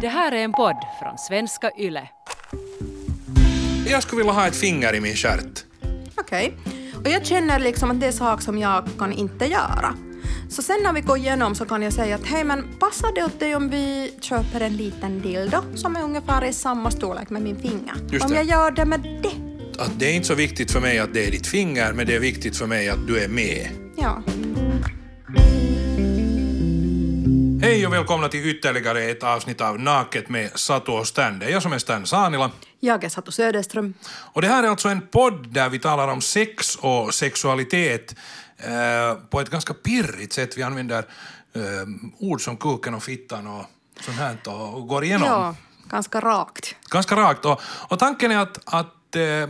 Det här är en podd från svenska YLE. Jag skulle vilja ha ett finger i min stjärt. Okej. Och jag känner liksom att det är sak som jag kan inte göra. Så sen när vi går igenom så kan jag säga att hej men passar det åt dig om vi köper en liten dildo som är ungefär i samma storlek med min finger? Just om jag gör det med det? Att det är inte så viktigt för mig att det är ditt finger, men det är viktigt för mig att du är med. Ja. Hej och välkomna till ytterligare ett avsnitt av Naket med Satu och Stan. Det är jag som är Stan Sanila. Jag är Satu Söderström. Och det här är alltså en podd där vi talar om sex och sexualitet eh, på ett ganska pirrigt sätt. Vi använder eh, ord som kuken och fittan och sånt här och går igenom Ja, ganska rakt. ganska rakt. Och, och tanken är att, att eh,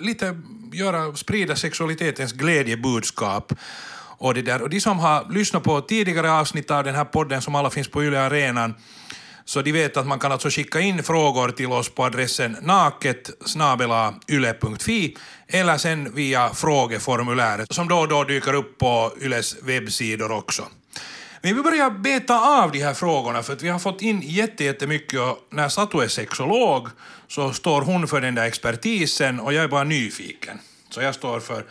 lite göra, sprida sexualitetens glädjebudskap. Och, det där. och de som har lyssnat på tidigare avsnitt av den här podden som alla finns på Yle Arenan så de vet att man kan alltså skicka in frågor till oss på adressen naket yle.fi eller sen via frågeformuläret som då och då dyker upp på Yles webbsidor också. Men vi börjar beta av de här frågorna för att vi har fått in jättemycket och när Satu är sexolog så står hon för den där expertisen och jag är bara nyfiken. Så jag står för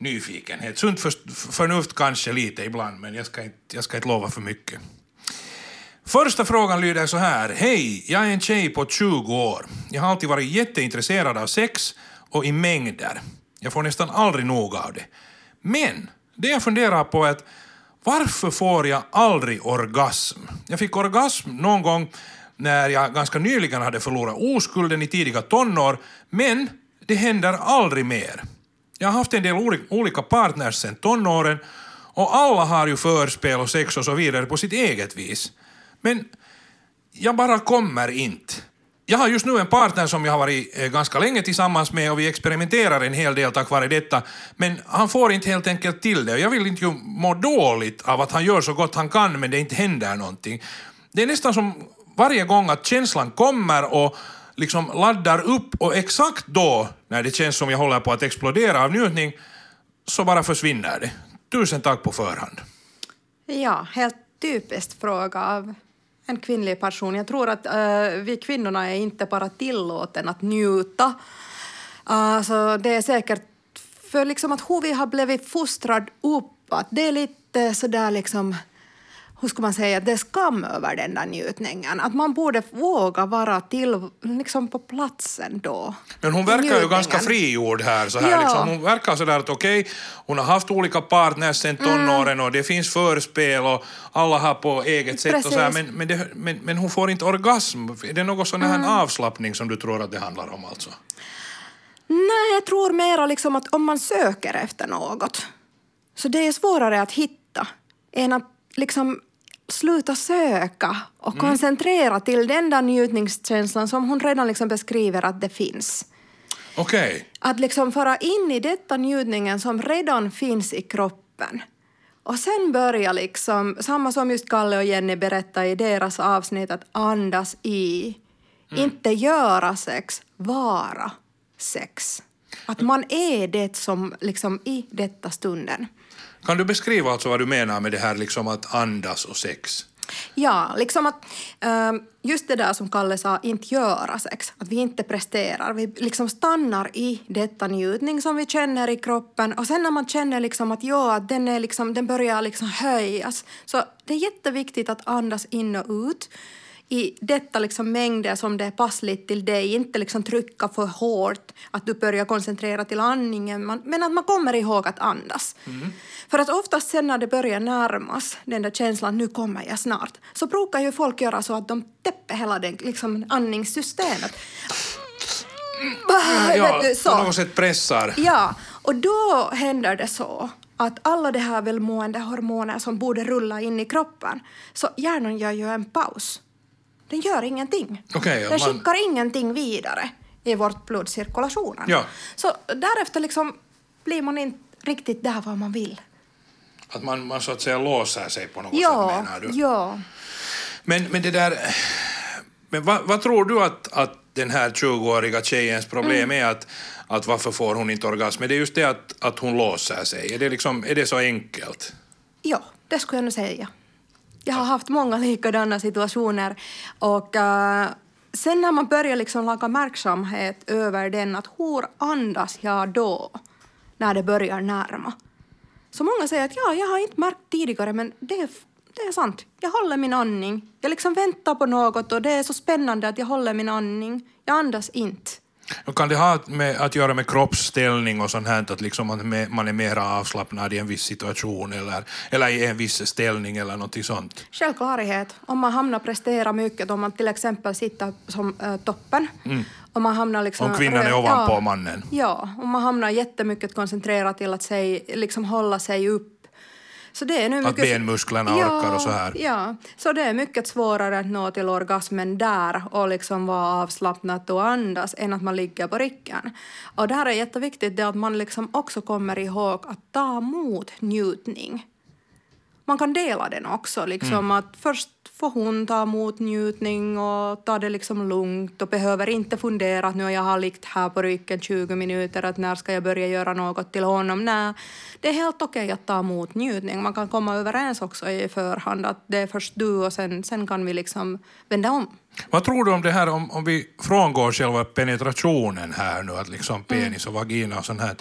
nyfikenhet. Sunt för, förnuft kanske lite ibland men jag ska, inte, jag ska inte lova för mycket. Första frågan lyder så här. Hej, jag är en tjej på 20 år. Jag har alltid varit jätteintresserad av sex och i mängder. Jag får nästan aldrig nog av det. Men det jag funderar på är att varför får jag aldrig orgasm? Jag fick orgasm någon gång när jag ganska nyligen hade förlorat oskulden i tidiga tonår, men det händer aldrig mer. Jag har haft en del olika partners sen tonåren och alla har ju förspel och sex och så vidare på sitt eget vis. Men jag bara kommer inte. Jag har just nu en partner som jag har varit eh, ganska länge tillsammans med och vi experimenterar en hel del tack vare detta. Men han får inte helt enkelt till det och jag vill inte ju må dåligt av att han gör så gott han kan men det inte händer någonting. Det är nästan som varje gång att känslan kommer och liksom laddar upp och exakt då när det känns som jag håller på att explodera av njutning så bara försvinner det. Tusen tack på förhand. Ja, helt typiskt fråga av en kvinnlig person. Jag tror att uh, vi kvinnorna är inte bara tillåten att njuta. Uh, så det är säkert för liksom att hur vi har blivit fostrad upp, att det är lite sådär liksom hur ska man säga, det är skam över den där njutningen. Att man borde våga vara till, liksom på platsen då. Men hon verkar ju Njutningen. ganska frigjord här. Så här Ja. liksom. Hon verkar sådär att okej, hon har haft olika partners sen Mm. tonåren och det finns förspel och alla har på eget sätt och så här, men, men, det, men, men hon får inte orgasm. Är det någon sån här Mm. avslappning som du tror att det handlar om alltså? Nej, jag tror mera liksom att om man söker efter något så det är svårare att hitta än att liksom sluta söka och koncentrera till den där njutningskänslan som hon redan liksom beskriver att det finns. Okej. Att liksom föra in i detta njutningen som redan finns i kroppen. Och sen börja liksom, samma som just Kalle och Jenny berättade i deras avsnitt, att andas i. Inte göra sex, vara sex. Att man är det som liksom i detta stunden. Kan du beskriva alltså vad du menar med det här liksom att andas och sex? Ja, liksom att ehm, just det där som Kalle sa, inte göra sex, att vi inte presterar, vi liksom stannar i detta njutning som vi känner i kroppen. Och sen när man känner liksom att ja, att den, är liksom, den börjar liksom höjas, så det är jätteviktigt att andas in och ut i detta liksom mängder som det är passligt till dig, inte liksom trycka för hårt, att du börjar koncentrera till andningen, men att man kommer ihåg att andas. För att oftast sen när det börjar närmas, den där känslan nu kommer jag snart, så brukar ju folk göra så att de täpper hela det liksom, andningssystemet. Ja, Vet du, på så. något sätt pressar. Ja, och då händer det så att alla de här välmående hormoner som borde rulla in i kroppen, så hjärnan gör ju en paus. Den gör ingenting. Okej, den man- skickar ingenting vidare i vårt blodcirkulationen. Ja. Så därefter liksom blir man inte riktigt där var man vill. Att man, man så att säga låser sig på något sätt Ja, menar du? ja. Men, men det där... Men vad, vad tror du att, att den här 20-åriga tjejens problem Mm. är? Att, att varför får hon inte orgasm? Är det just det att, att hon låser sig? Är det, liksom, är det så enkelt? Ja, det skulle jag nog säga. Jag har haft många likadana situationer. Och uh, sen när man börjar liksom laga märksamhet över den, att hur andas jag då när det börjar närma? Så många säger att ja, jag har inte märkt tidigare, men det är, det är sant. Jag håller min andning. Jag liksom väntar på något och det är så spännande att jag håller min andning. Jag andas inte. Kan det ha med, att göra med kroppsställning och sånt här, att liksom man är mer avslappnad i en viss situation eller, eller i en viss ställning eller något sånt? Självklarhet. Om man hamnar prestera mycket, om man till exempel sitter som äh, toppen, mm. om man hamnar liksom... Om kvinnan är ovanpå ja, mannen? Ja, om man hamnar jättemycket koncentrerad till att sig, liksom hålla sig upp så det är nu mycket... Att benmusklerna ja, orkar och så här. Ja, så det är mycket svårare att nå till orgasmen där och liksom vara avslappnad och andas än att man ligger på ryggen. Och det här är jätteviktigt, det att man liksom också kommer ihåg att ta emot njutning. Man kan dela den också, liksom mm. att först får hon ta emot njutning och ta det liksom lugnt och behöver inte fundera att nu jag har liggt här på ryggen 20 minuter, att när ska jag börja göra något till honom? Nej, det är helt okej okay att ta emot njutning. Man kan komma överens också i förhand att det är först du och sen, sen kan vi liksom vända om. Vad tror du om det här om, om vi frångår själva penetrationen här nu, att liksom penis och vagina och sånt här.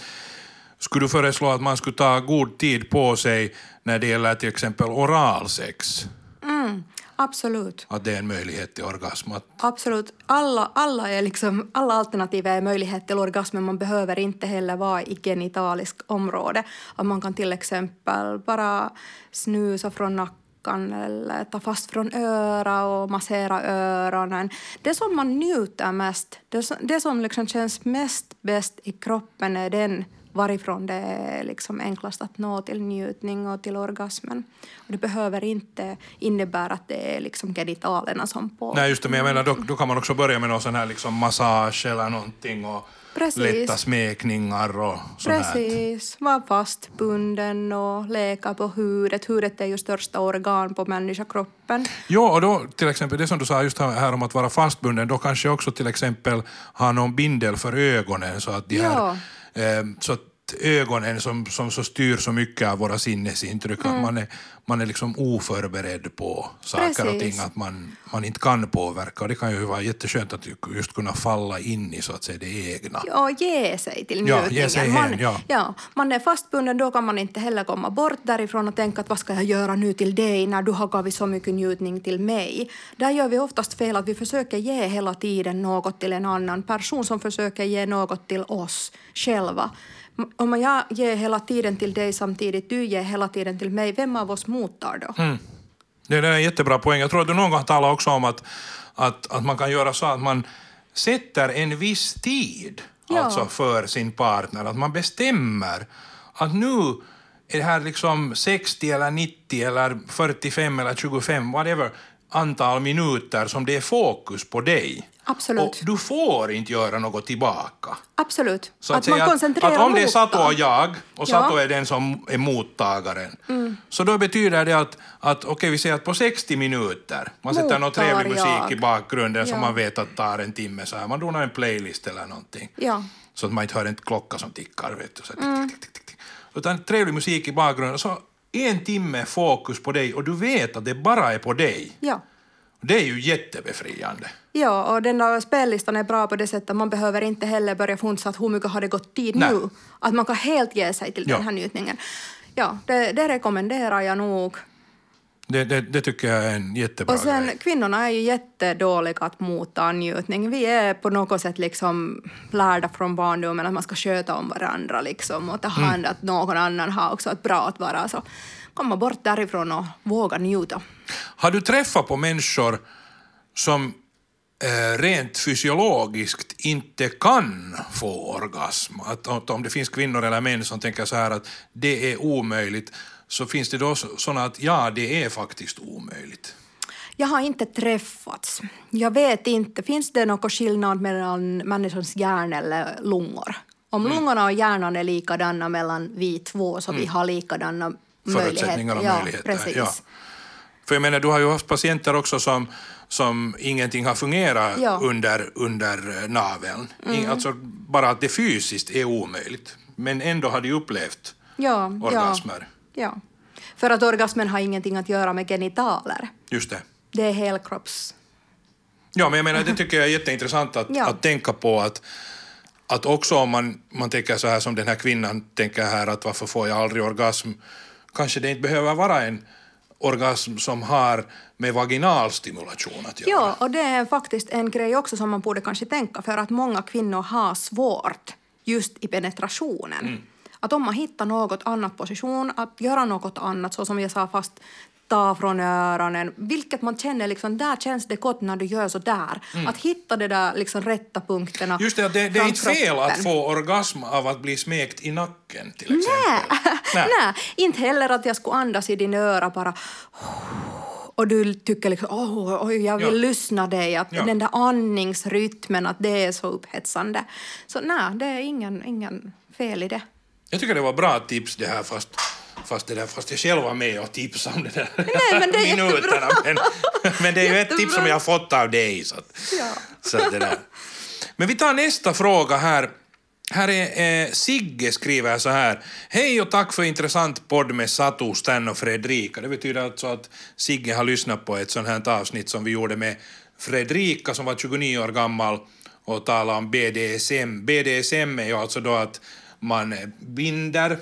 Skulle du föreslå att man skulle ta god tid på sig när det gäller till exempel oralsex? Mm. Absolut. Att det är en möjlighet till orgasm? Absolut. Alla, alla, är liksom, alla alternativ är möjlighet till orgasm, men man behöver inte heller vara i genitaliskt område. Att man kan till exempel bara snusa från nacken eller ta fast från öra och massera öronen. Det som man njuter mest, det, det som liksom känns mest bäst i kroppen är den varifrån det är liksom enklast att nå till njutning och till orgasmen. Och det behöver inte innebära att det är liksom genitalerna som på... Nej, just det, men jag menar då, då kan man också börja med någon sån här liksom massage eller någonting och Precis. lätta smekningar och sånt Precis, vara fastbunden och leka på huvudet. Huvudet är ju största organ på människokroppen. Jo, och då till exempel det som du sa just här om att vara fastbunden, då kanske också till exempel ha någon bindel för ögonen så att de ja. här, eh, Ehm, så att ögonen som, som så styr så mycket av våra sinnesintryck, mm. att man är, man är liksom oförberedd på saker Precis. och ting, att man, man inte kan påverka. Och det kan ju vara jätteskönt att just kunna falla in i så att säga det egna. Ja, ge sig till njutningen. Ja, man, ja. ja. man är fastbunden, då kan man inte heller komma bort därifrån och tänka att vad ska jag göra nu till dig när du har givit så mycket njutning till mig. Där gör vi oftast fel att vi försöker ge hela tiden något till en annan person som försöker ge något till oss själva om jag ger hela tiden till dig samtidigt, du ger hela tiden till mig, vem av oss mottar då? Mm. Det är en jättebra poäng. Jag tror att du någon gång talat också om att, att, att man kan göra så att man sätter en viss tid ja. alltså för sin partner, att man bestämmer att nu är det här liksom 60 eller 90 eller 45 eller 25, whatever, antal minuter som det är fokus på dig. Absolut. Och du får inte göra något tillbaka. Absolut. Så att, att man koncentrerar att, om det är Sato och jag, och Sato ja. är den som är mottagaren, mm. så då betyder det att, att okej, okay, vi säger att på 60 minuter, man Mottar sätter någon trevlig musik jag. i bakgrunden ja. som man vet att tar en timme, så här, man donar en playlist eller någonting. Ja. Så att man inte hör en klocka som tickar, vet du. Så mm. tick, tick, tick, tick, Utan trevlig musik i bakgrunden, så en timme fokus på dig och du vet att det bara är på dig. Ja. Det är ju jättebefriande. Ja, och den där spellistan är bra på det sättet att man behöver inte heller börja funsa att hur mycket har det gått tid Nej. nu. Att man kan helt ge sig till ja. den här njutningen. Ja, det, det rekommenderar jag nog. Det, det, det, tycker jag är en jättebra Och sen, grej. Kvinnorna är ju jättedåliga att motta njutning. Vi är på något sätt liksom lärda från barndomen att man ska sköta om varandra liksom, och ta hand mm. att någon annan har också ett bra att vara. Så komma bort därifrån och våga njuta. Har du träffat på människor som eh, rent fysiologiskt inte kan få orgasm? Att, om det finns kvinnor eller män som tänker så här att det är omöjligt, så finns det då sådana att ja, det är faktiskt omöjligt? Jag har inte träffats. Jag vet inte. Finns det någon skillnad mellan människans hjärna eller lungor? Om mm. lungorna och hjärnan är likadana mellan vi två så mm. vi har likadana förutsättningar och möjligheter. Precis. Ja. För jag menar, du har ju haft patienter också som, som ingenting har fungerat ja. under, under naveln. Mm. Alltså bara att det fysiskt är omöjligt. Men ändå har de upplevt ja, orgasmer. Ja. ja. För att orgasmen har ingenting att göra med genitaler. Just det. Det är helkropps... Ja, men jag menar, det tycker jag är jätteintressant att, Ja. att tänka på att, att också om man, man tänker så här som den här kvinnan tänker här att varför får jag aldrig orgasm? Kanske det inte behöver vara en orgasm som har med vaginal stimulation att göra. Ja, och det är faktiskt en grej också som man borde kanske tänka för att många kvinnor har svårt just i penetrationen. Mm. Att om man hittar något annat position, att göra något annat, så som jag sa fast ta från öronen, vilket man känner liksom, där känns det gott när du gör så där. Att hitta de där liksom rätta punkterna Mm. Just det, det, det är inte fel kroppen. att få orgasm av att bli smekt i nacken till exempel. Nej. Nej, inte heller att jag skulle andas i din öra bara och du tycker liksom åh, oj, jag vill Ja. lyssna dig, att Ja. den där andningsrytmen, att det är så upphetsande. Så nej, det är ingen, ingen fel i det. Jag tycker det var bra tips det här fast, fast, det där, fast jag själv var med och tipsade om det där Nej, men det är minuterna. Men, men det är ju ett tips som jag har fått av dig. Så, att, Ja. så det där. Men vi tar nästa fråga här. Här är eh, Sigge skriver så här. Hej och tack för intressant podd med Satu, Stan och Fredrika. Det betyder alltså att Sigge har lyssnat på ett sånt här avsnitt som vi gjorde med Fredrika som var 29 år gammal och talade om BDSM. BDSM är ju alltså då att man binder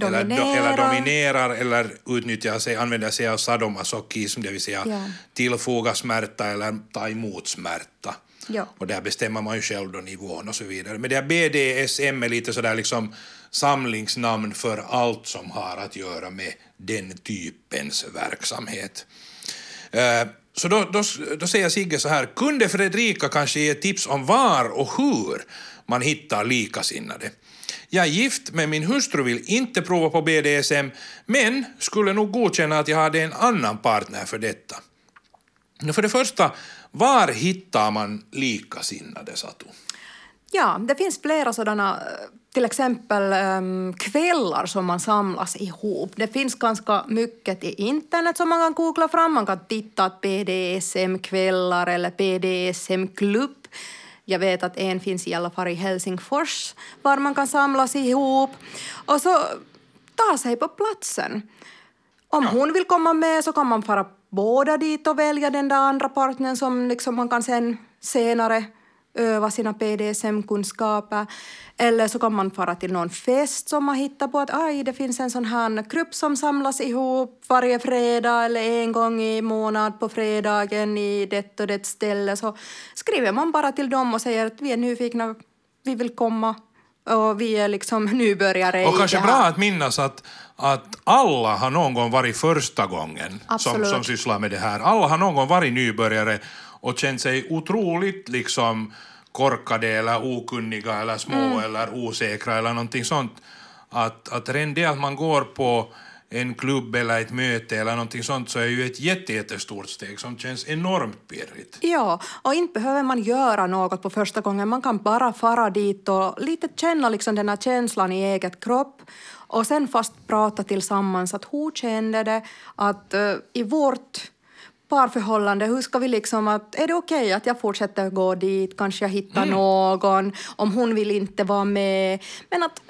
eller, do, Dominerar. eller dominerar eller utnyttjar sig, använder sig av sadomasochism, det vill säga Ja. tillfoga smärta eller ta emot smärta. Ja. Och där bestämmer man ju själv då nivån och så vidare. Men det här BDSM är lite sådär liksom samlingsnamn för allt som har att göra med den typens verksamhet. Eh, Så då, då, då säger Sigge så här, kunde Fredrika kanske ge tips om var och hur man hittar likasinnade? Jag är gift, men min hustru vill inte prova på BDSM, men skulle nog godkänna att jag hade en annan partner för detta. För det första, var hittar man likasinnade, Satu? Ja, det finns flera sådana, till exempel ehm, kvällar som man samlas ihop. Det finns ganska mycket i internet som man kan googla fram. Man kan titta på BDSM-kvällar eller BDSM-klubb. Jag vet att en finns i alla fall i Helsingfors var man kan samlas ihop. Och så ta sig på platsen. Om hon vill komma med så kan man fara båda dit och välja den där andra partnern som liksom man kan sen senare öva sina BDSM-kunskaper. Eller så kan man fara till någon fest som man hittar på att aj, det finns en sån här grupp som samlas ihop varje fredag eller en gång i månad på fredagen i det och det ställe. Så skriver man bara till dem och säger att vi är nyfikna, vi vill komma och vi är liksom nybörjare Och kanske bra att minnas att, att alla har någon gång varit första gången som, som sysslar med det här. Alla har någon gång varit nybörjare och känt sig otroligt liksom korkade eller okunniga eller små Mm. eller osäkra eller någonting sånt. Att, att redan det att man går på en klubb eller ett möte eller någonting sånt så är ju ett jätte, jättestort steg som känns enormt pirrigt. Ja, och inte behöver man göra något på första gången. Man kan bara fara dit och lite känna liksom den här känslan i eget kropp och sen fast prata tillsammans att hur kände det att eh, i vårt parförhållande, hur ska vi liksom att, är det okej att jag fortsätter gå dit, kanske jag hittar någon, om hon vill inte vara med. Men att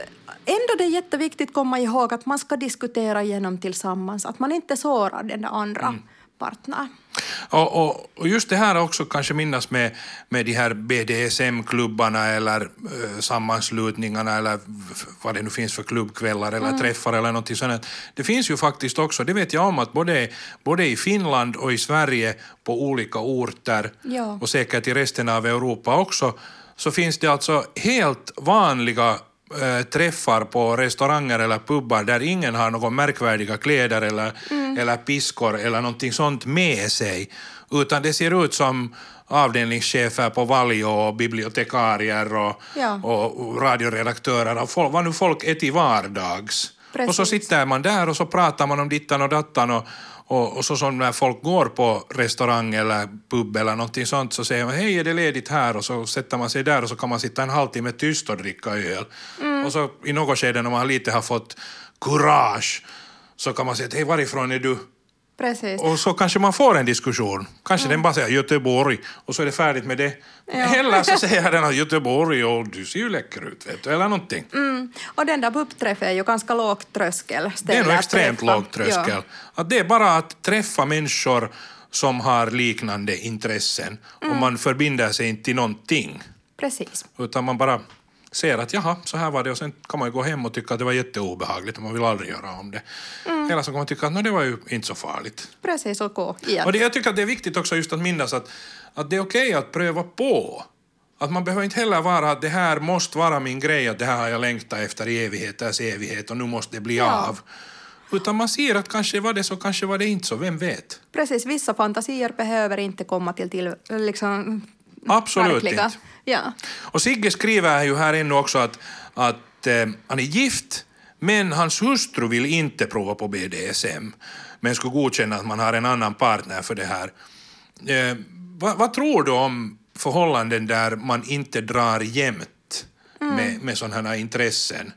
ändå det är jätteviktigt att komma ihåg att man ska diskutera igenom tillsammans, att man inte sårar den andra partnern. Och, och, och just det här också kanske minnas med, med de här BDSM-klubbarna eller uh, sammanslutningarna eller vad det nu finns för klubbkvällar eller träffar eller någonting sånt. Det finns ju faktiskt också, det vet jag om, att både, både i Finland och i Sverige på olika orter Ja. och säkert i resten av Europa också, så finns det alltså helt vanliga eh, träffar på restauranger eller pubbar där ingen har några märkvärdiga kläder eller, eller piskor eller någonting sånt med sig, utan det ser ut som avdelningschefer på Valjo och bibliotekarier och, Ja. och radioredaktörer och folk, vad nu folk är till vardags. Precis. Och så sitter man där och så pratar man om dittan och dattan och, och, och så som när folk går på restaurang eller pub eller någonting sånt så säger man hej är det ledigt här och så sätter man sig där och så kan man sitta en halvtimme tyst och dricka öl. Och så i något skede när man lite har fått courage så kan man säga att hej varifrån är du? Precis. Och så kanske man får en diskussion. Kanske den bara säger Göteborg och så är det färdigt med det. Ja. Eller så säger den att Göteborg och du ser ju läcker ut, vet du, eller någonting. Mm. Och den där BUP-träffen är ju ganska låg tröskel. Det är nog extremt träffa. låg tröskel. Ja. Att det är bara att träffa människor som har liknande intressen Mm. och man förbinder sig inte till någonting. Precis. Utan man bara ser att jaha, så här var det och sen kan man ju gå hem och tycka att det var jätteobehagligt och man vill aldrig göra om det. Mm. Eller så kan man tycka att "Nå, det var ju inte så farligt. Precis, och gå igen. Och det, jag tycker att det är viktigt också just att minnas att, att det är okej att pröva på. Att man behöver inte heller vara att det här måste vara min grej, att det här har jag längtat efter i evigheters evighet och nu måste det bli Ja. av. Utan man ser att kanske var det så, kanske var det inte så, vem vet? Precis, vissa fantasier behöver inte komma till, till liksom, Absolut verkliga. inte. Ja. Och Sigge skriver ju här ännu också att, att eh, han är gift, men hans hustru vill inte prova på BDSM, men skulle godkänna att man har en annan partner för det här. Eh, vad, vad tror du om förhållanden där man inte drar jämnt med, med sådana här intressen?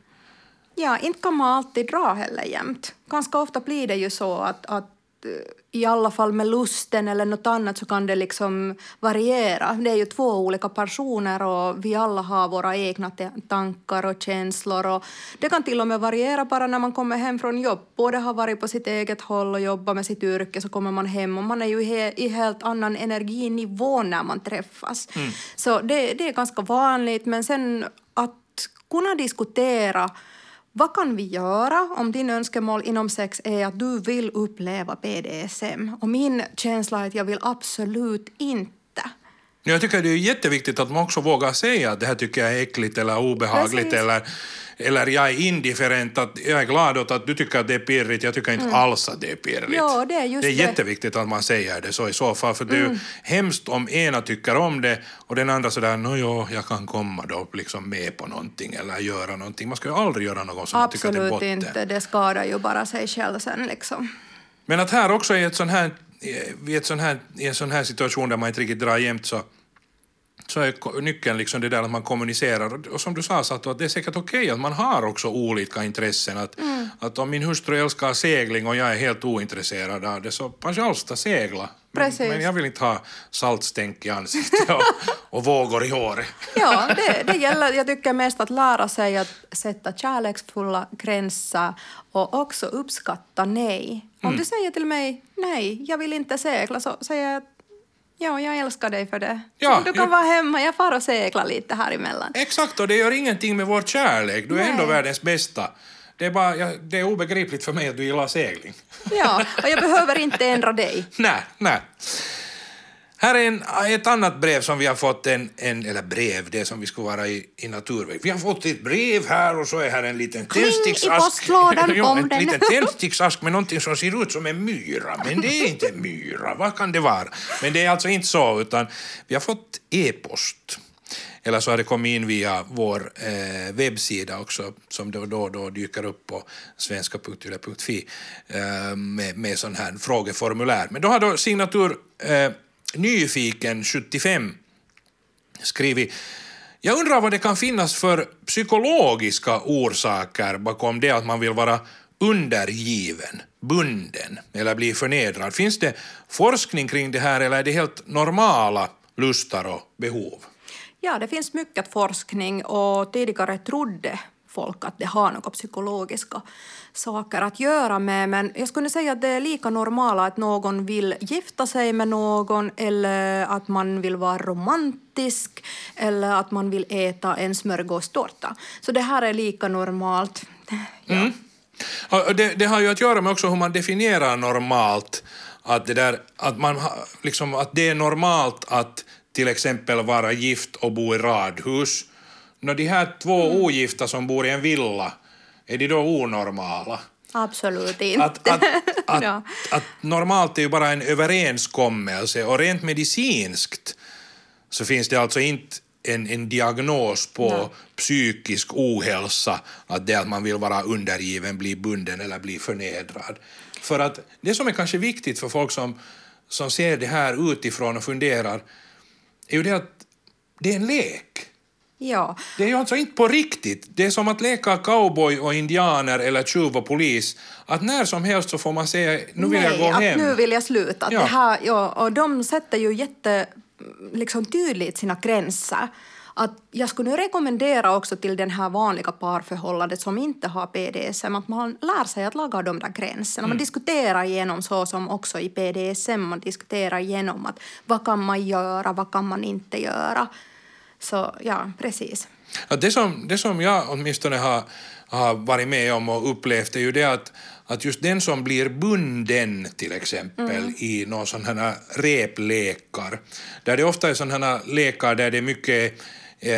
ja, inte kan man alltid dra heller jämt. Ganska ofta blir det ju så att, att eh, i alla fall med lusten eller något annat så kan det liksom variera. Det är ju två olika personer och vi alla har våra egna tankar och känslor. Och det kan till och med variera bara när man kommer hem från jobb. Båda har varit på sitt eget håll och jobbat med sitt yrke så kommer man hem och man är ju he- i helt annan energinivå när man träffas. Så det, det är ganska vanligt men sen att kunna diskutera vad kan vi göra om din önskemål inom sex är att du vill uppleva BDSM? Och min känsla är att jag vill absolut inte. Jag tycker det är jätteviktigt att man också vågar säga att det här tycker jag är äckligt eller obehagligt Precis. eller, eller jag är indifferent, att jag är glad åt att du tycker att det är pirrigt, jag tycker inte alls att det är pirrigt. Mm. Ja, det är just det är det. Mm. jätteviktigt att man säger det så i så fall, för det är ju hemskt om ena tycker om det och den andra sådär, nå jo, jag kan komma då liksom med på någonting eller göra någonting. Man ska ju aldrig göra något som man tycker är Absolut botten. inte. Det skadar ju bara sig själv sen liksom. Men att här också i, ett sån här, i, ett sån här, i en sån här situation där man inte riktigt drar jämnt så, så är nyckeln liksom det där att man kommunicerar. Och, som du sa, Sato, att det är säkert okej att man har också olika intressen. Att, att om min hustru älskar segling och jag är helt ointresserad av det så kanske alls ta segla. Men, men jag vill inte ha saltstänk i ansiktet och, och vågor i håret. Ja, det, det gäller, jag tycker mest att lära sig att sätta kärleksfulla gränser och också uppskatta nej. Om Mm. du säger till mig nej, jag vill inte segla, så säger jag ja, jag älskar dig för det. Ja, du kan jag- vara hemma, jag far och segla lite här emellan. Exakt, och det gör ingenting med vår kärlek. Du är Nej. ändå världens bästa. Det är, bara, ja, det är obegripligt för mig att du gillar segling. Ja, och jag behöver inte ändra dig. Nej, nej. Här är en, ett annat brev som vi har fått, en, en, eller brev, det som vi skulle vara i, i Naturväg. Vi har fått ett brev här och så är här en liten tändsticksask. Jo, en den. liten tändsticksask med någonting som ser ut som en myra, men det är inte en myra. Vad kan det vara? Men det är alltså inte så, utan vi har fått e-post. Eller så har det kommit in via vår eh, webbsida också, som då och då, då dyker upp på svenska.yle.fi eh, med, med sån här frågeformulär. Men då har då signatur eh, Nyfiken 75 skrivit jag undrar vad det kan finnas för psykologiska orsaker bakom det att man vill vara undergiven, bunden eller bli förnedrad. Finns det forskning kring det här eller är det helt normala lustar och behov? Ja, det finns mycket forskning och tidigare trodde folk att det har några psykologiska saker att göra med. Men jag skulle säga att det är lika normala att någon vill gifta sig med någon eller att man vill vara romantisk eller att man vill äta en smörgåstårta. Så det här är lika normalt. Ja. Och Det, det har ju att göra med också hur man definierar normalt. Att det, där, att man, liksom, att det är normalt att till exempel vara gift och bo i radhus. Nå, de här två ogifta som bor i en villa, är de då onormala? Absolut inte. Att, att, att, Ja. att normalt är ju bara en överenskommelse och rent medicinskt så finns det alltså inte en, en diagnos på Nej. psykisk ohälsa, att det att man vill vara undergiven, bli bunden eller bli förnedrad. För att det som är kanske viktigt för folk som, som ser det här utifrån och funderar är ju det att det är en lek. Ja. Det är ju alltså inte på riktigt. Det är som att leka cowboy och indianer eller tjuv och polis. Att när som helst så får man säga nu vill Nej, jag gå att hem. nu vill jag sluta. Ja. Det här, ja, och de sätter ju jätte liksom, tydligt sina gränser. Att jag skulle nu rekommendera också till den här vanliga parförhållandet som inte har BDSM att man lär sig att laga de där gränserna. Mm. Man diskuterar igenom så som också i BDSM, man diskuterar igenom att vad kan man göra, vad kan man inte göra. Så ja, precis. Att det, som, det som jag åtminstone har, har varit med om och upplevt är ju det att, att just den som blir bunden till exempel i någon sån här replekar, där det ofta är sådana här lekar där det är mycket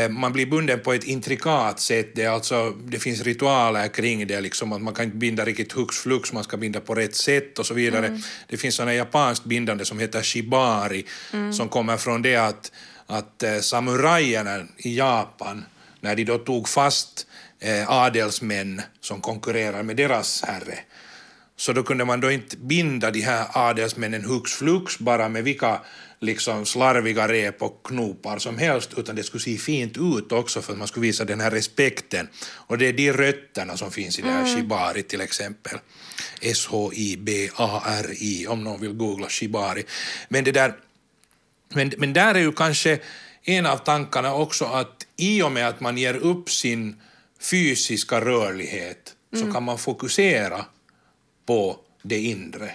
man blir bunden på ett intrikat sätt, det, är alltså, det finns ritualer kring det, liksom, att man kan inte binda riktigt hux flux, man ska binda på rätt sätt och så vidare. Det finns sådana japanskt bindande som heter shibari, som kommer från det att, att eh, samurajerna i Japan, när de då tog fast eh, adelsmän som konkurrerar med deras herre, så då kunde man då inte binda de här adelsmännen hux flux bara med vilka liksom slarviga rep och knopar som helst, utan det skulle se fint ut också för att man skulle visa den här respekten. Och det är de rötterna som finns i det här shibari till exempel. S-H-I-B-A-R-I, om någon vill googla shibari. Men det där men, men där är ju kanske en av tankarna också att i och med att man ger upp sin fysiska rörlighet så kan man fokusera på det inre.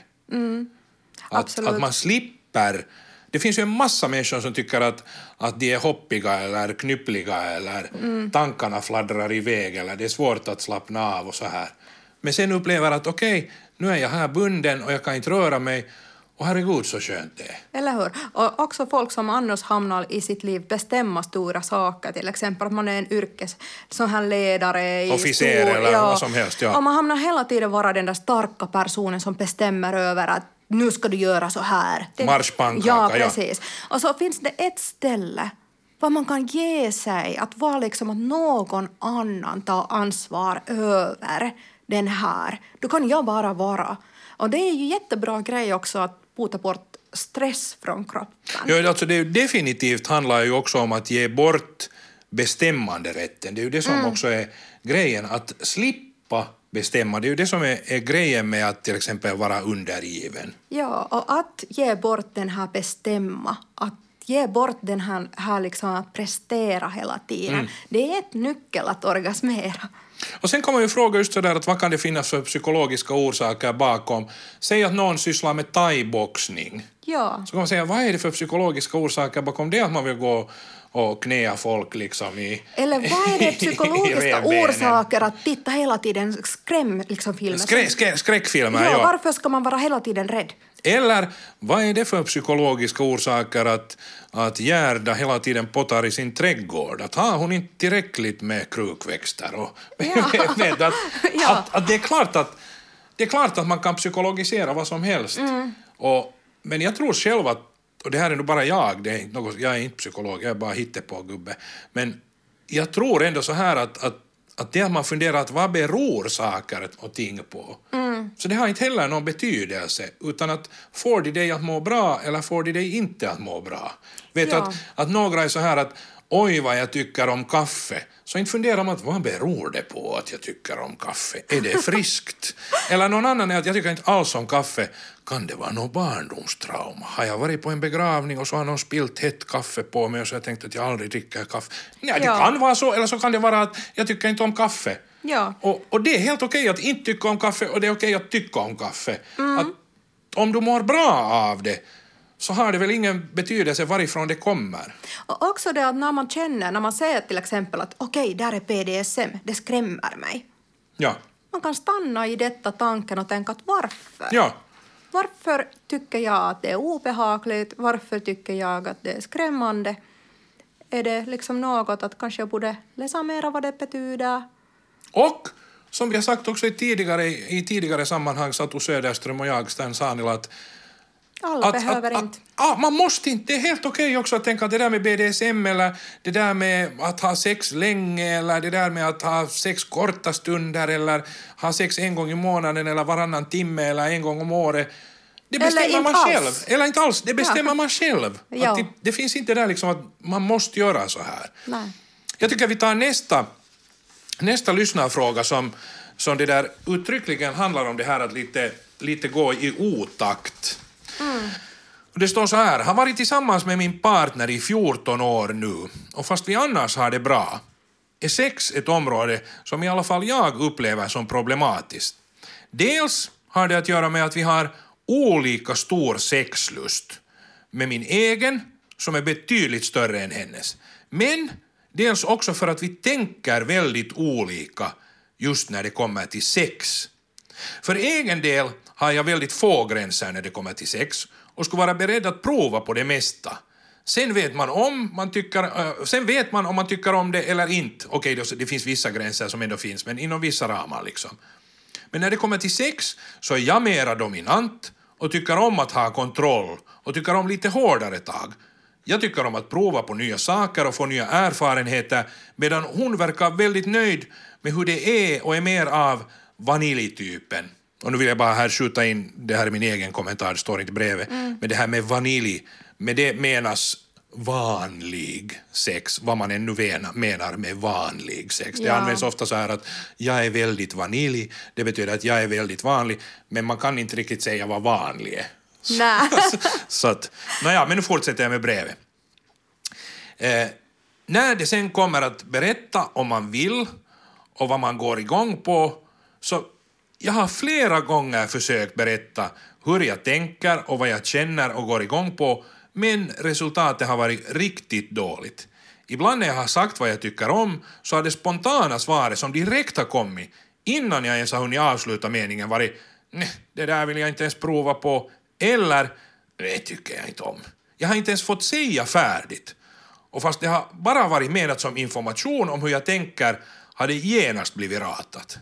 Att, Absolut. att man slipper... Det finns ju en massa människor som tycker att, att de är hoppiga eller knyppliga eller tankarna fladdrar iväg eller det är svårt att slappna av och så här. Men sen upplever att okej, nu är jag här bunden och jag kan inte röra mig och herregud så skönt det är. Eller hur? Och också folk som annars hamnar i sitt liv bestämma stora saker, till exempel att man är en yrkes sån här ledare i Officer stor, eller vad som helst, ja. Och man hamnar hela tiden vara den där starka personen som bestämmer över att nu ska du göra så här. Marschpannkaka, ja. precis. Och så finns det ett ställe var man kan ge sig, att vara liksom att någon annan tar ansvar över den här. Då kan jag bara vara. Och det är ju jättebra grej också att bota bort stress från kroppen. Ja, alltså det definitivt handlar ju också om att ge bort bestämmanderätten. Det är ju det som också är grejen, att slippa bestämma. Det är ju det som är, är grejen med att till exempel vara undergiven. Ja, och att ge bort den här bestämma, att ge bort den här, här liksom att prestera hela tiden, det är ett nyckel att orgasmera. Och sen kommer ju fråga just sådär att vad kan det finnas för psykologiska orsaker bakom? Säg att någon sysslar med thaiboxning. Ja, Så kan man säga, vad är det för psykologiska orsaker bakom det att man vill gå och knäa folk liksom i eller vad är det psykologiska orsaker att titta hela tiden skräm liksom filmer? Skrä, skrä, skräckfilmer, ja, ja. varför ska man vara hela tiden rädd? Eller vad är det för psykologiska orsaker att, att Gerda hela tiden pottar i sin trädgård? Att har hon inte tillräckligt med krukväxter? Och, Ja. vet, att, Ja. att, att det, är klart att, det är klart att man kan psykologisera vad som helst. Mm. Och, men jag tror själv att, och det här är nog bara jag, det är inte något, jag är inte psykolog, jag är bara hittepågubbe, men jag tror ändå så här att, att att det att man funderar att vad beror saker och ting på? Så det har inte heller någon betydelse, utan att får de dig att må bra eller får de dig inte att må bra? Vet Ja. att, att några är så här att oj vad jag tycker om kaffe, så inte funderar man att vad beror det på att jag tycker om kaffe? Är det friskt? eller någon annan är att jag tycker inte alls om kaffe. Kan det vara något barndomstrauma? Har jag varit på en begravning och så har någon spilt hett kaffe på mig och så har jag tänkt att jag aldrig dricker kaffe? Nej, det Ja. kan vara så, eller så kan det vara att jag tycker inte om kaffe. Ja. Och, och det är helt okej att inte tycka om kaffe och det är okej att tycka om kaffe. Att om du mår bra av det så har det väl ingen betydelse varifrån det kommer. Och också det att när man känner, när man säger till exempel att okej, där är BDSM, det skrämmer mig. Ja. Man kan stanna i detta tanken och tänka att varför? Ja. Varför tycker jag att det är obehagligt? Varför tycker jag att det är skrämmande? Är det liksom något att kanske jag borde läsa mer vad det betyder? Och som vi har sagt också i tidigare, i tidigare sammanhang, Satu Söderström och jag, Sten Sanila, att Alla behöver att, inte. Att, ah, man måste inte, det är helt okej också att tänka att det där med BDSM eller det där med att ha sex länge eller det där med att ha sex korta stunder eller ha sex en gång i månaden eller varannan timme eller en gång om året. Det Eller bestämmer inte man alls. själv. Eller inte alls, det bestämmer Ja. man själv. Ja. Att det, det finns inte där liksom att man måste göra så här. Nej. Jag tycker vi tar nästa, nästa lyssnarfråga som, som det där uttryckligen handlar om det här att lite, lite gå i otakt. Mm. Det står så här, har varit tillsammans med min partner i 14 år nu och fast vi annars har det bra är sex ett område som i alla fall jag upplever som problematiskt. Dels har det att göra med att vi har olika stor sexlust med min egen som är betydligt större än hennes. Men dels också för att vi tänker väldigt olika just när det kommer till sex. För egen del har jag väldigt få gränser när det kommer till sex och skulle vara beredd att prova på det mesta. Sen vet man om man tycker, uh, sen vet man om man tycker om det eller inte. Okej, okay, det finns vissa gränser som ändå finns, men inom vissa ramar liksom. Men när det kommer till sex så är jag mera dominant och tycker om att ha kontroll och tycker om lite hårdare tag. Jag tycker om att prova på nya saker och få nya erfarenheter medan hon verkar väldigt nöjd med hur det är och är mer av vaniljtypen. Och nu vill jag bara här skjuta in, det här är min egen kommentar, det står inte bredvid, mm. men det här med vanilj, med det menas vanlig sex, vad man ännu menar med vanlig sex. Det används ofta så här att jag är väldigt vanilj, det betyder att jag är väldigt vanlig, men man kan inte riktigt säga vad vanlig är. Nej. så att, nåja, men nu fortsätter jag med brevet. Eh, när det sen kommer att berätta om man vill och vad man går igång på, så jag har flera gånger försökt berätta hur jag tänker och vad jag känner och går igång på, men resultatet har varit riktigt dåligt. Ibland när jag har sagt vad jag tycker om så har det spontana svaret som direkt har kommit innan jag ens har hunnit avsluta meningen varit nej, det där vill jag inte ens prova på eller det tycker jag inte om. Jag har inte ens fått säga färdigt. Och fast det har bara varit menat som information om hur jag tänker har det genast blivit ratat.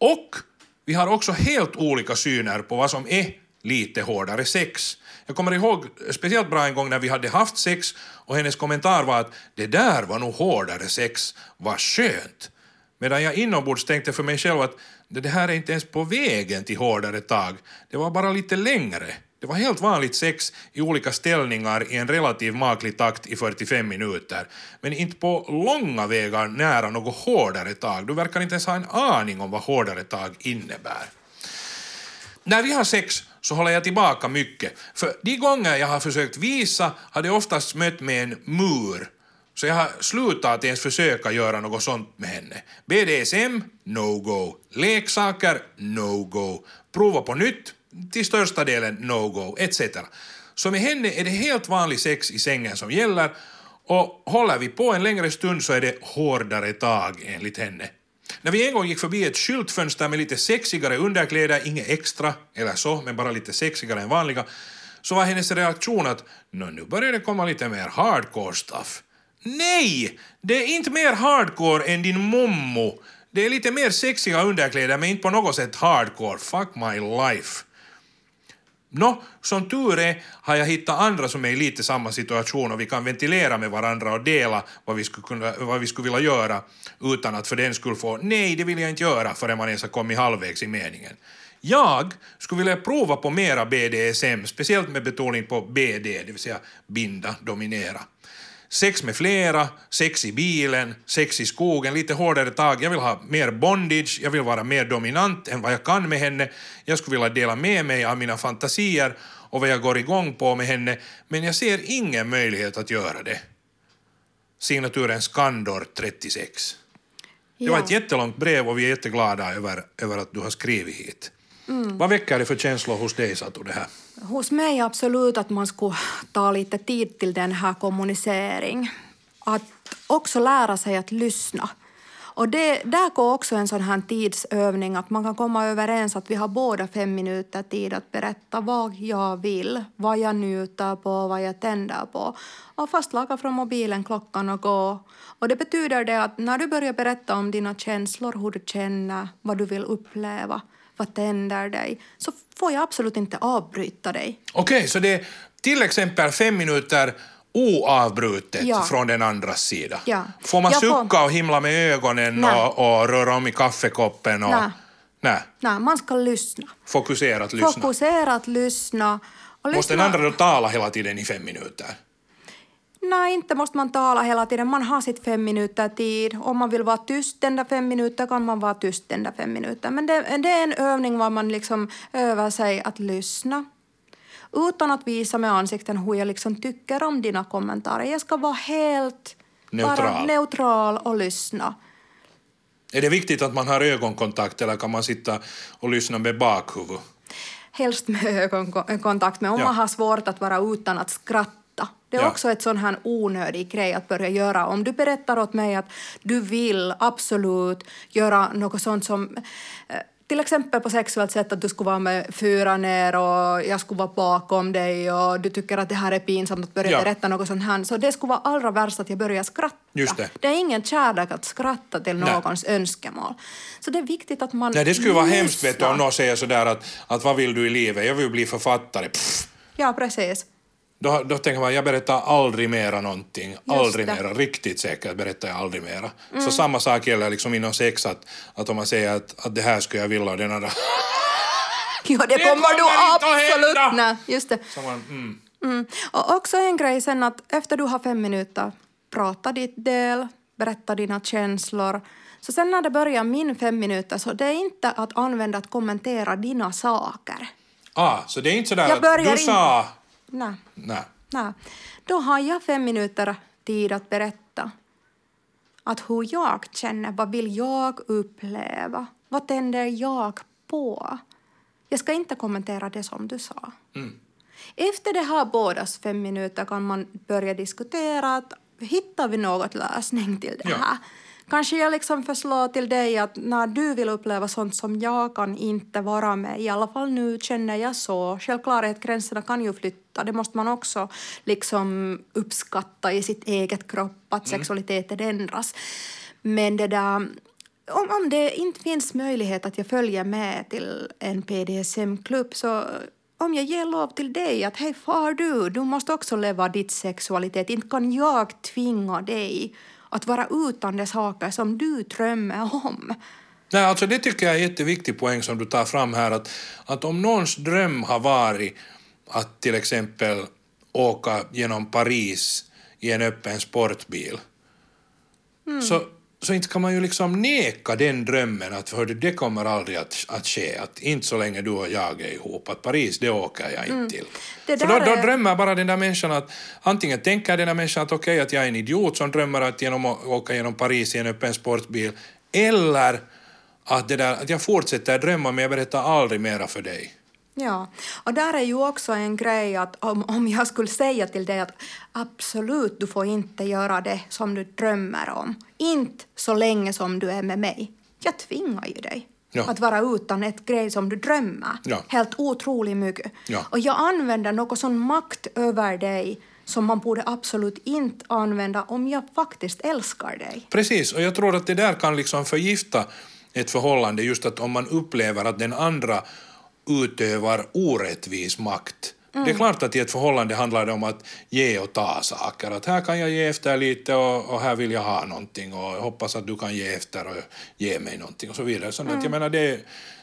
Och vi har också helt olika syner på vad som är lite hårdare sex. Jag kommer ihåg speciellt bra en gång när vi hade haft sex och hennes kommentar var att det där var nog hårdare sex, vad skönt. Medan jag inombords tänkte för mig själv att det här är inte ens på vägen till hårdare tag, det var bara lite längre. Det var helt vanligt sex i olika ställningar i en relativt maklig takt i 45 minuter, men inte på långa vägar nära något hårdare tag. Du verkar inte ens ha en aning om vad hårdare tag innebär. När vi har sex så håller jag tillbaka mycket, för de gånger jag har försökt visa har det oftast mött med en mur så jag har slutat att ens försöka göra något sånt med henne. BDSM, no go. Leksaker, no go. Prova på nytt, till största delen no go, etc. Så med henne är det helt vanlig sex i sängen som gäller och håller vi på en längre stund så är det hårdare tag enligt henne. När vi en gång gick förbi ett skyltfönster med lite sexigare underkläder, inget extra eller så, men bara lite sexigare än vanliga, så var hennes reaktion att nu börjar det komma lite mer hardcore stuff. Nej! Det är inte mer hardcore än din mommo. Det är lite mer sexiga underkläder men inte på något sätt hardcore. Fuck my life. Nå, som tur är har jag hittat andra som är i lite samma situation och vi kan ventilera med varandra och dela vad vi skulle, kunna, vad vi skulle vilja göra utan att för den skulle få nej, det vill jag inte göra förrän man ens har kommit halvvägs i meningen. Jag skulle vilja prova på mera BDSM, speciellt med betoning på BD, det vill säga binda, dominera sex med flera, sex i bilen, sex i skogen, lite hårdare tag. Jag vill ha mer bondage, jag vill vara mer dominant än vad jag kan med henne. Jag skulle vilja dela med mig av mina fantasier och vad jag går igång på med henne, men jag ser ingen möjlighet att göra det. Signaturen Skandor 36. Det ja. var ett jättelångt brev och vi är jätteglada över, över att du har skrivit hit. Mm. Vad väcker det för känslor hos dig, Satu, det här? Hos mig absolut att man skulle ta lite tid till den här kommunicering. Att också lära sig att lyssna. Och det, där går också en sån här tidsövning att man kan komma överens att vi har båda fem minuter tid att berätta vad jag vill, vad jag njuter på, vad jag tänder på. Och fastlaga från mobilen klockan och gå. Och det betyder det att när du börjar berätta om dina känslor, hur du känner, vad du vill uppleva, vad tänder dig, så får jag absolut inte avbryta dig. Okej, okay, så det är till exempel fem minuter oavbrutet ja. från den andras sida? Ja. Får man jag sucka får... och himla med ögonen och, och, röra om i kaffekoppen? Och... Nej. Nej. Nej, man ska lyssna. Fokuserat lyssna. Fokuserat lyssna. Lyssna. Måste den andra då tala hela tiden i fem minuter? Nej, inte måste man tala hela tiden. Man har sitt fem minuter tid. Om man vill vara tyst den där fem minuter kan man vara tyst den där fem minuter. Men det, det är en övning var man liksom övar sig att lyssna. Utan att visa med ansikten hur jag liksom tycker om dina kommentarer. Jag ska vara helt Neutral. Neutral och lyssna. Är det viktigt att man har ögonkontakt eller kan man sitta och lyssna med bakhuvud? Helst med ögonkontakt, men om Ja. man har svårt att vara utan att skratta. Det är Ja. också ett sån här onödig grej att börja göra. Om du berättar åt mig att du vill absolut göra något sånt som eh, till exempel på sexuellt sätt att du skulle vara med fyra ner och jag skulle vara bakom dig och du tycker att det här är pinsamt att börja Ja. berätta något sånt här. Så det skulle vara allra värst att jag börjar skratta. Det. det är ingen kärlek att skratta till Nej. någons önskemål. Så det är viktigt att man Nej, det skulle vara hemskt vet du, om någon säger sådär att, att vad vill du i livet? Jag vill bli författare. Pff. Ja, precis. Då, då tänker man, jag berättar aldrig mera någonting. Aldrig det. Mm. mera. Riktigt säkert berättar jag aldrig mera. Så samma sak gäller liksom inom sex, att, att om man säger att, att det här skulle jag vilja och den andra... Jo, det, Det kommer du absolut... Nej, just det. Man, mm. Mm. Och också en grej sen att efter du har fem minuter, prata ditt del, berätta dina känslor. Så sen när det börjar min fem minuter så det är inte att använda att kommentera dina saker. ah, så det är inte sådär Jag att du inte- sa... Nej. Nej. Nej. Då har jag fem minuter tid att berätta att hur jag känner, vad vill jag uppleva, vad tänder jag på? Jag ska inte kommentera det som du sa. Efter det här bådas fem minuter kan man börja diskutera att hittar vi något lösning till det Ja. Kanske jag liksom förslår till dig att när du vill uppleva sånt som jag kan inte vara med, i alla fall nu känner jag så. Självklarhetsgränserna kan ju flytta, det måste man också liksom uppskatta i sitt eget kropp, att sexualiteten ändras. Men det där, om, om det inte finns möjlighet att jag följer med till en PDSM-klubb så om jag ger lov till dig att hej far du, du måste också leva ditt sexualitet, inte kan jag tvinga dig att vara utan de saker som du drömmer om. Nej, alltså det tycker jag är en jätteviktig poäng som du tar fram här, att, att om någons dröm har varit att till exempel åka genom Paris i en öppen sportbil, så, så inte kan man ju liksom neka den drömmen att hördu, det kommer aldrig att, att ske, att inte så länge du och jag är ihop, att Paris det åker jag inte till. Det För då, då är- drömmer bara den där människan att antingen tänker den där människan att okej att jag är en idiot som drömmer att genom, att åka genom Paris i en öppen sportbil, eller att, det där, att jag fortsätter drömma men jag berättar aldrig mera för dig. Ja, och där är ju också en grej att om, om jag skulle säga till dig att absolut, du får inte göra det som du drömmer om. Inte så länge som du är med mig. Jag tvingar ju dig Ja. att vara utan ett grej som du drömmer. Ja. Helt otroligt mycket. Ja. Och jag använder något sån makt över dig som man borde absolut inte använda om jag faktiskt älskar dig. Precis, och jag tror att det där kan liksom förgifta ett förhållande, just att om man upplever att den andra utövar orättvis makt. Det är klart att i ett förhållande handlar det om att ge och ta saker. Att här kan jag ge efter lite och, och här vill jag ha någonting och jag hoppas att du kan ge efter och ge mig någonting och så vidare. Så att jag menar, det, är-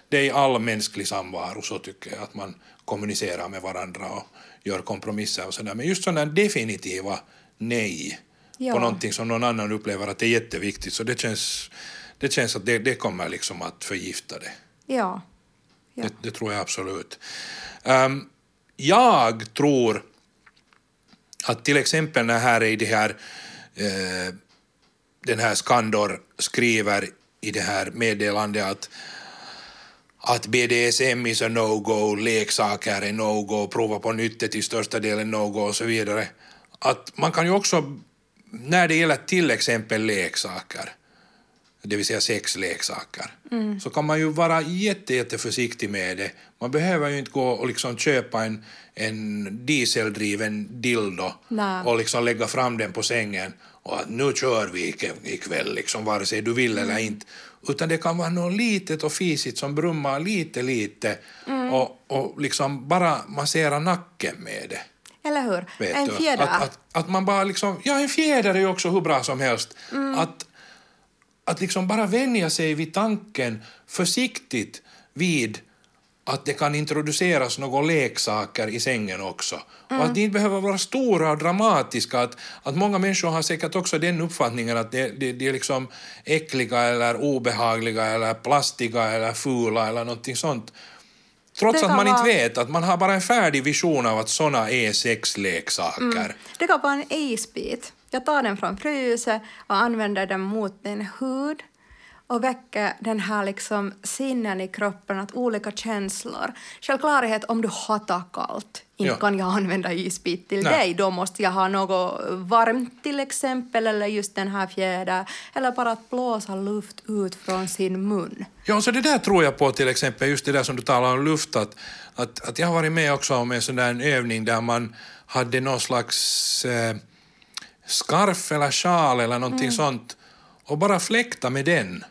det är i all mänsklig samvaro så tycker jag att man kommunicerar med varandra och gör kompromisser och sådär. Men just sådana definitiva nej Ja. på någonting som någon annan upplever att det är jätteviktigt, så det känns, det känns att det, det kommer liksom att förgifta det. Ja. Ja. Det, det tror jag absolut. Um, jag tror att till exempel när här är i det här, eh, den här Skandor skriver i det här meddelandet att att BDSM is a no-go, leksaker är no-go, prova på nytt är till största delen no-go och så vidare. Att man kan ju också, när det gäller till exempel leksaker, det vill säga sexleksaker, så kan man ju vara jätte, jätte försiktig med det. Man behöver ju inte gå och liksom köpa en, en dieseldriven dildo Nej. och liksom lägga fram den på sängen och att nu kör vi ikväll, liksom, vare sig du vill eller inte. Utan det kan vara något litet och fisigt som brummar lite, lite och, och liksom bara massera nacken med det. Eller hur? Vet en fjäder. Att, att, att man bara liksom, ja en fjäder är ju också hur bra som helst. Att, att liksom bara vänja sig vid tanken försiktigt vid att det kan introduceras några leksaker i sängen också. Och att de inte behöver vara stora och dramatiska. Att, att många människor har säkert också den uppfattningen att de, de, de är liksom äckliga eller obehagliga eller plastiga eller fula eller någonting sånt. Trots att man inte vara- vet, att man har bara en färdig vision av att såna är sexleksaker. Det kan vara en isbit. Jag tar den från fryset och använder den mot din hud och väcker den här liksom sinnen i kroppen, att olika känslor. Självklarhet om du hatar kallt. Inte Ja. kan jag använda isbit till Nej. dig, då måste jag ha något varmt till exempel, eller just den här fjädern, eller bara att blåsa luft ut från sin mun. Ja, så det där tror jag på till exempel, just det där som du talar om luft, att, att, att jag har varit med också om en sån där en övning där man hade någon slags eh, skarf eller sjal eller någonting sånt och bara fläkta med den.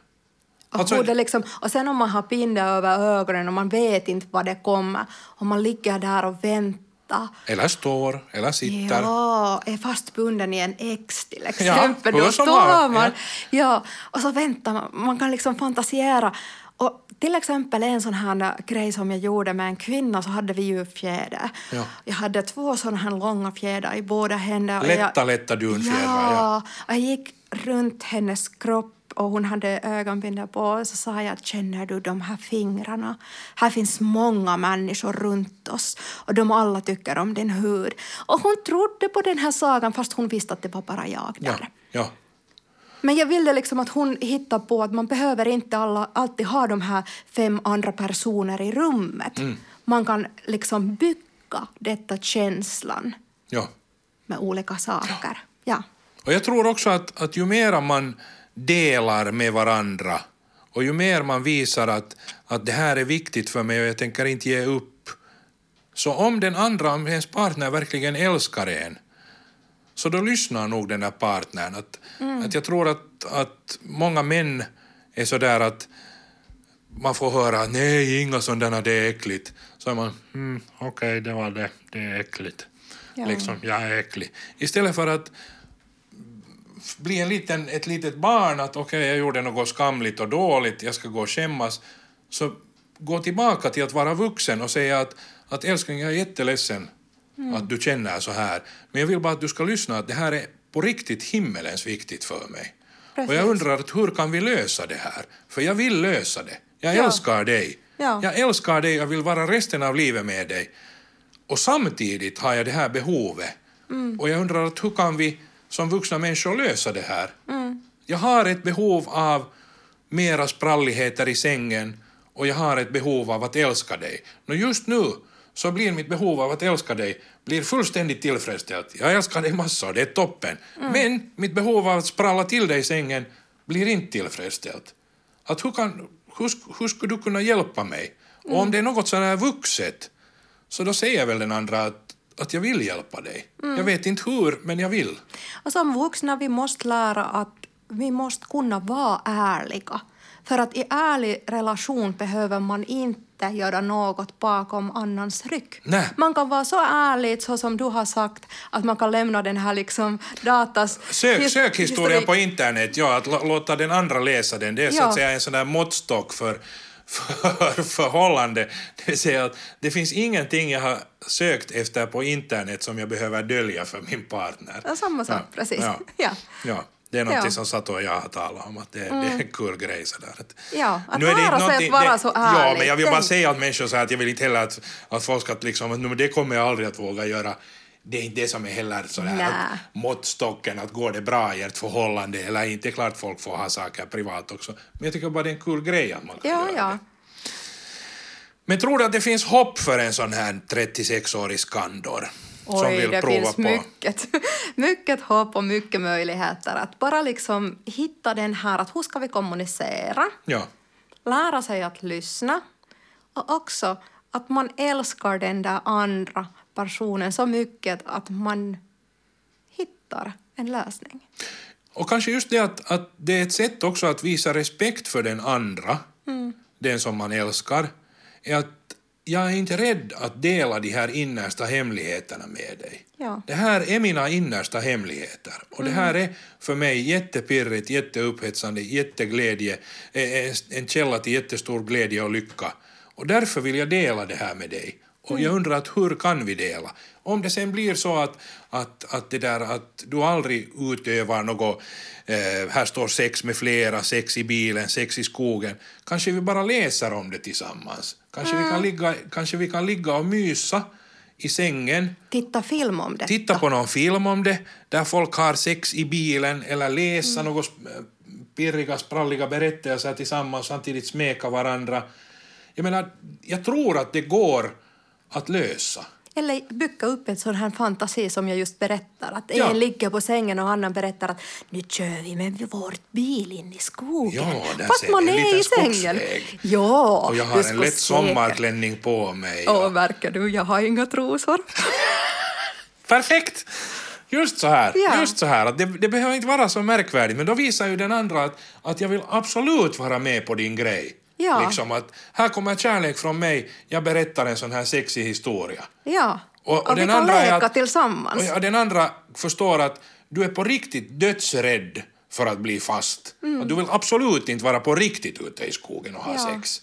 Och, Alltså- det liksom, och sen om man har bindel över ögonen och man vet inte vad det kommer och man ligger där och väntar. Eller står, eller sitter. Ja, är fastbunden i en ex till exempel. hur Då står man. Ja. och så väntar man. Man kan liksom fantisera. Och till exempel en sån här grej som jag gjorde med en kvinna så hade vi ju fjäder. Ja. Jag hade två såna här långa fjäder i båda händer. och Lätta, jag, lätta dunfjädrar, Ja, ja. jag gick runt hennes kropp och hon hade ögonbindel på och så sa jag känner du de här fingrarna? Här finns många människor runt oss och de alla tycker om din hud. Och hon trodde på den här sagan fast hon visste att det var bara jag Ja, där. ja. Men jag ville liksom att hon hittade på att man behöver inte alla, alltid ha de här fem andra personer i rummet. Mm. Man kan liksom bygga detta känslan ja. med olika saker. Ja. Och jag tror också att, att ju mer man delar med varandra och ju mer man visar att, att det här är viktigt för mig och jag tänker inte ge upp, så om den andra, om ens partner verkligen älskar en, så då lyssnar nog den där partnern. Att, att jag tror att, att många män är så där att man får höra nej, inga sådana, det är äckligt. Så är man, mm, okej, det var det, det är äckligt. Ja. Liksom, jag är äcklig. Istället för att bli en liten, ett litet barn, att okej, jag gjorde något skamligt och dåligt, jag ska gå och skämmas, så gå tillbaka till att vara vuxen och säga att, att älskling, jag är jätteledsen att du känner så här, men jag vill bara att du ska lyssna, att det här är på riktigt himmelens viktigt för mig. Och jag Precis. undrar att hur kan vi lösa det här? För jag vill lösa det. Jag Ja. älskar dig. Ja. Jag älskar dig, jag vill vara resten av livet med dig. Och samtidigt har jag det här behovet. Och jag undrar att hur kan vi som vuxna människor lösa det här? Jag har ett behov av mera spralligheter i sängen och jag har ett behov av att älska dig. Och just nu så blir mitt behov av att älska dig blir fullständigt tillfredsställt. Jag älskar dig massor, det är toppen. Men mitt behov av att spralla till dig i sängen blir inte tillfredsställt. Att hur, kan, hur, hur skulle du kunna hjälpa mig? Och om det är något sådär vuxet så då säger väl den andra att, att jag vill hjälpa dig. Jag vet inte hur, men jag vill. Och som vuxna vi måste lära att vi måste kunna vara ärliga. För att i ärlig relation behöver man inte göra något bakom annans rygg. Nej. Man kan vara så ärlig, så som du har sagt, att man kan lämna den här liksom datas... Sök, his- sökhistoria historik. på internet, ja, att lå- låta den andra läsa den, det är så Ja. att säga en sån där måttstock för, för förhållande. Det vill säga att det finns ingenting jag har sökt efter på internet som jag behöver dölja för min partner. Ja, samma sak, precis. Ja. Ja. ja. Det är något Ja. Mm. som Sato och jag har talat om, att det, det är en kul grej sådär. Att, Ja, att Nu är det lära sig att vara det- så Ja, ärlig. men jag vill bara säga åt människor så här att jag vill inte heller att, att folk ska att liksom, att, "Nu, men det kommer jag aldrig att våga göra. Det är inte det som är heller sådär Nä. att måttstocken att går det bra i ert förhållande eller inte. Det är klart folk får ha saker privat också. Men jag tycker bara det är en kul grej att man kan Ja, göra ja. det. Men tror du att det finns hopp för en sån här 36-årig skandor? Som Oj, vill det prova finns på? mycket, mycket hopp och mycket möjligheter. Att bara liksom hitta den här, att hur ska vi kommunicera? Ja. Lära sig att lyssna. Och också att man älskar den där andra personen så mycket att man hittar en lösning. Och kanske just det att, att det är ett sätt också att visa respekt för den andra, Mm. den som man älskar, är att jag är inte rädd att dela de här innersta hemligheterna med dig. Ja. Det här är mina innersta hemligheter och det här är för mig jättepirrigt, jätteupphetsande, jätteglädje, eh, eh, en källa till jättestor glädje och lycka. Och därför vill jag dela det här med dig. Och jag undrar att hur kan vi dela? Om det sen blir så att, att, att, det där, att du aldrig utövar något, eh, här står sex med flera, sex i bilen, sex i skogen, kanske vi bara läser om det tillsammans. Kanske, vi, kan ligga, kanske vi kan ligga och mysa i sängen, Titta film om det. titta på någon film om det, där folk har sex i bilen, eller läsa Mm. något sp- pirriga, spralliga berättelser tillsammans, samtidigt smeka varandra. Jag menar, jag tror att det går att lösa. Eller bygga upp en sån här fantasi som jag just berättar. Att Ja. en ligger på sängen och annan berättar att nu kör vi med vår bil in i skogen. Ja, Fast man är i sängen. Ja, Och jag har en lätt sommarklänning på mig. Åh, och- märker du, jag har inga trosor. Perfekt! Just så här. Ja. Just så här. Att det, det behöver inte vara så märkvärdigt, men då visar ju den andra att, att jag vill absolut vara med på din grej. Ja. Liksom att här kommer kärlek från mig, jag berättar en sån här sexig historia. Ja, Och, och, vi den kan leka att, tillsammans. Och, och den andra förstår att du är på riktigt dödsrädd för att bli fast. Att du vill absolut inte vara på riktigt ute i skogen och ha Ja. sex.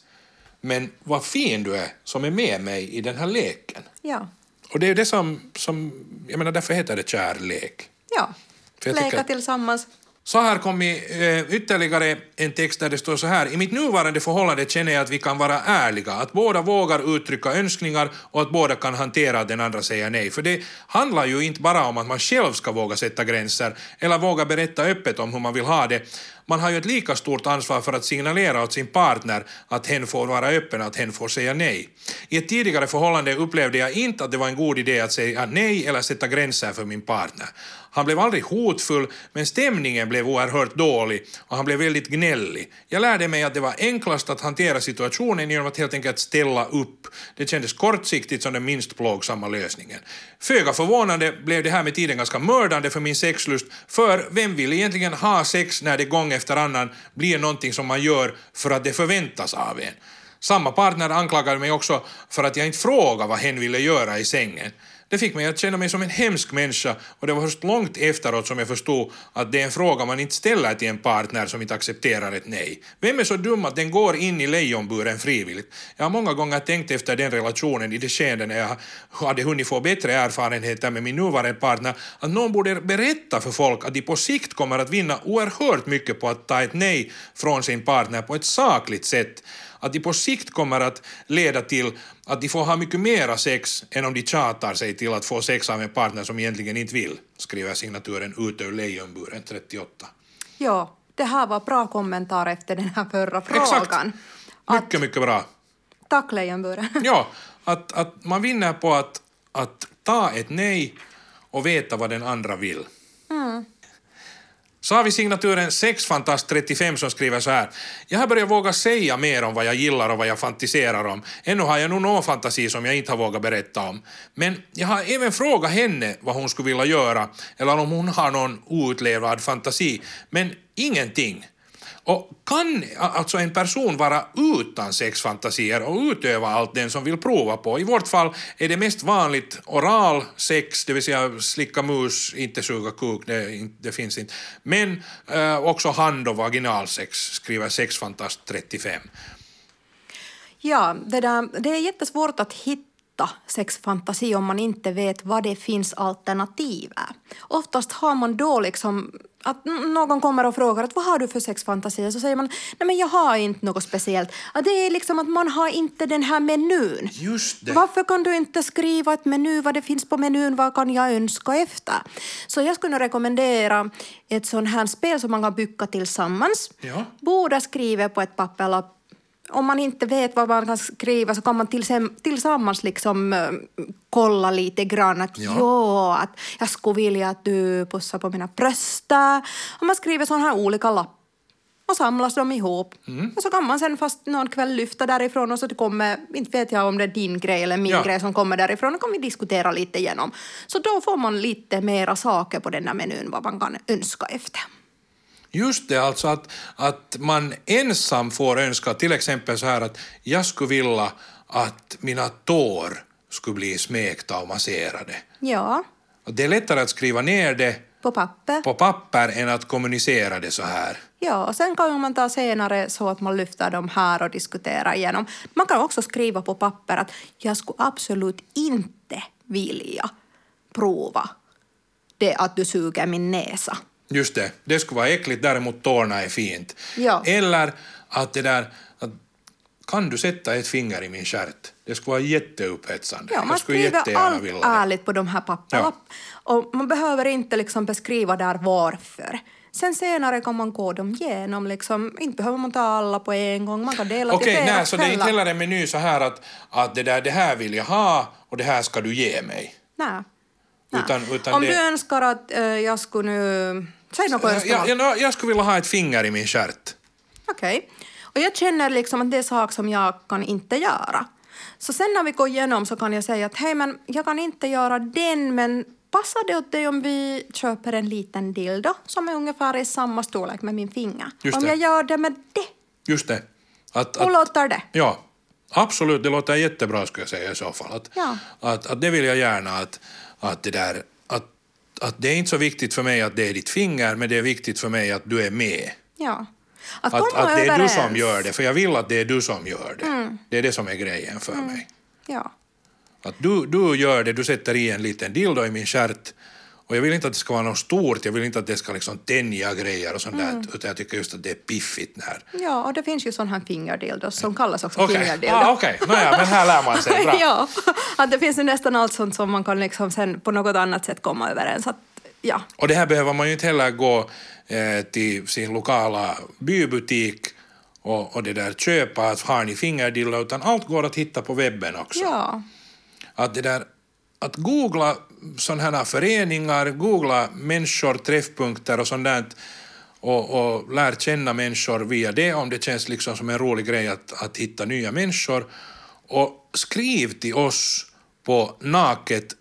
Men vad fin du är som är med mig i den här leken. Ja, Och det är det som, som jag menar därför heter det kärlek. ja. Leka tillsammans. Så här kommer eh, ytterligare en text där det står så här. I mitt nuvarande förhållande känner jag att vi kan vara ärliga, att båda vågar uttrycka önskningar och att båda kan hantera att den andra säger nej. För det handlar ju inte bara om att man själv ska våga sätta gränser eller våga berätta öppet om hur man vill ha det. Man har ju ett lika stort ansvar för att signalera åt sin partner att hen får vara öppen, att hen får säga nej. I ett tidigare förhållande upplevde jag inte att det var en god idé att säga nej eller sätta gränser för min partner. Han blev aldrig hotfull, men stämningen blev oerhört dålig och han blev väldigt gnällig. Jag lärde mig att det var enklast att hantera situationen genom att helt enkelt ställa upp. Det kändes kortsiktigt som den minst plågsamma lösningen. Föga förvånande blev det här med tiden ganska mördande för min sexlust, för vem vill egentligen ha sex när det gång efter annan blir någonting som man gör för att det förväntas av en? Samma partner anklagade mig också för att jag inte frågade vad hen ville göra i sängen. Det fick mig att känna mig som en hemsk människa och det var först långt efteråt som jag förstod att det är en fråga man inte ställer till en partner som inte accepterar ett nej. Vem är så dum att den går in i lejonburen frivilligt? Jag har många gånger tänkt efter den relationen i det skede när jag hade hunnit få bättre erfarenheter med min nuvarande partner att någon borde berätta för folk att de på sikt kommer att vinna oerhört mycket på att ta ett nej från sin partner på ett sakligt sätt att de på sikt kommer att leda till att de får ha mycket mera sex än om de tjatar sig till att få sex av en partner som egentligen inte vill, skriver signaturen ute ur Lejonburen 38. Ja, det här var bra kommentar efter den här förra frågan. Exakt. Att, Mycket, mycket bra. tack Lejonburen. Ja, att, att man vinner på att, att ta ett nej och veta vad den andra vill. Så har vi signaturen sexfantast35 som skriver så här. Jag har börjat våga säga mer om vad jag gillar och vad jag fantiserar om. Ännu har jag nog någon fantasi som jag inte har vågat berätta om. Men jag har även frågat henne vad hon skulle vilja göra eller om hon har någon outlevad fantasi. Men ingenting. Och kan alltså en person vara utan sexfantasier och utöva allt den som vill prova på? I vårt fall är det mest vanligt oral sex, det vill säga slicka mus, inte suga kuk, det, det finns inte. Men eh, också hand och vaginalsex, skriver Sexfantast 35. Ja, det, där, det är jättesvårt att hitta sexfantasi om man inte vet vad det finns alternativ. Oftast har man då liksom att någon kommer och frågar att vad har du för sexfantasier? Så säger man nej men jag har inte något speciellt. Att det är liksom att man har inte den här menyn. Just det. Varför kan du inte skriva ett menu, vad det finns på menyn, vad kan jag önska efter? Så jag skulle rekommendera ett sånt här spel som man kan bygga tillsammans. Ja. Båda skriver på ett papper om man inte vet vad man kan skriva så kan man tillsam- tillsammans liksom eh, kolla lite grann att Ja. ja. att jag skulle vilja att du pussar på mina bröstar. Och man skriver sådana här olika lappar och samlas de ihop. Mm. Och så kan man sen fast någon kväll lyfta därifrån och så det kommer, inte vet jag om det är din grej eller min Ja. grej som kommer därifrån, och kan vi diskutera lite igenom. Så då får man lite mera saker på den där menyn vad man kan önska efter. Just det, alltså att, att man ensam får önska till exempel så här att jag skulle vilja att mina tår skulle bli smekta och masserade. Ja, Och Det är lättare att skriva ner det På papper. på papper än att kommunicera det så här. Ja, och sen kan man ta senare så att man lyfter dem här och diskuterar igenom. Man kan också skriva på papper att jag skulle absolut inte vilja prova det att du suger min näsa. Just det, det skulle vara äckligt, däremot tårna är fint. Ja. Eller att det där, att, kan du sätta ett finger i min stjärt? Det skulle vara jätteupphetsande. Ja, man skriver allt ärligt på de här papperna. Och man behöver inte liksom beskriva där varför. Sen senare kan man gå dem igenom. Liksom. Inte behöver man ta alla på en gång. Man kan dela Okej, till flera nej, så det är inte heller en meny så här att, att det, där, det här vill jag ha och det här ska du ge mig. Nej. Utan- utan Om det- du önskar att eh, jag skulle nu... Säg något önskemål. Jag, jag, jag skulle vilja ha ett finger i min stjärt. Okej. Och jag känner liksom att det är sak som jag kan inte göra. Så sen när vi går igenom så kan jag säga att hej men jag kan inte göra den men passar det åt dig om vi köper en liten dildo som är ungefär i samma storlek med min finger? Just om det. jag gör det med det, Just det. Att, hur att, låter det? ja, absolut, det låter jättebra skulle jag säga i så fall. Att, Ja. att, att det vill jag gärna att, att det där, att, att det är inte så viktigt för mig att det är ditt finger, men det är viktigt för mig att du är med. Ja. Att, Att, att det är du som gör det, för jag vill att det är du som gör det. Mm. Det är det som är grejen för mig. Ja. Att du, du gör det, du sätter i en liten dildo i min stjärt och jag vill inte att det ska vara något stort, jag vill inte att det ska liksom tänja grejer och sånt Mm. där, utan jag tycker just att det är piffigt när... ja, och det finns ju sån här fingerdildos som kallas också Okej, fingerdildo. ah, okej. Nåja, men här lär man sig. Bra. ja, att det finns ju nästan allt sånt som man kan liksom sen på något annat sätt komma överens. Att, ja. Och det här behöver man ju inte heller gå eh, till sin lokala bybutik och, och det där köpa att har ni fingerdildo, utan allt går att hitta på webben också. ja. Att det där att googla sådana här föreningar, googla människor, träffpunkter och sånt där och, och lär känna människor via det om det känns liksom som en rolig grej att, att hitta nya människor. Och skriv till oss på naket.yle.fi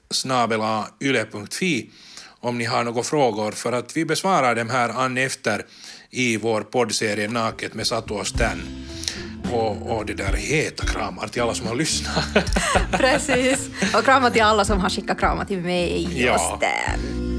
om ni har några frågor för att vi besvarar dem här an efter i vår poddserie Naket med Satu och Stan. Och, och det där heta kramar till alla som har lyssnat. Precis. Och kramar till alla som har skickat kramar till mig Ja. och Stan.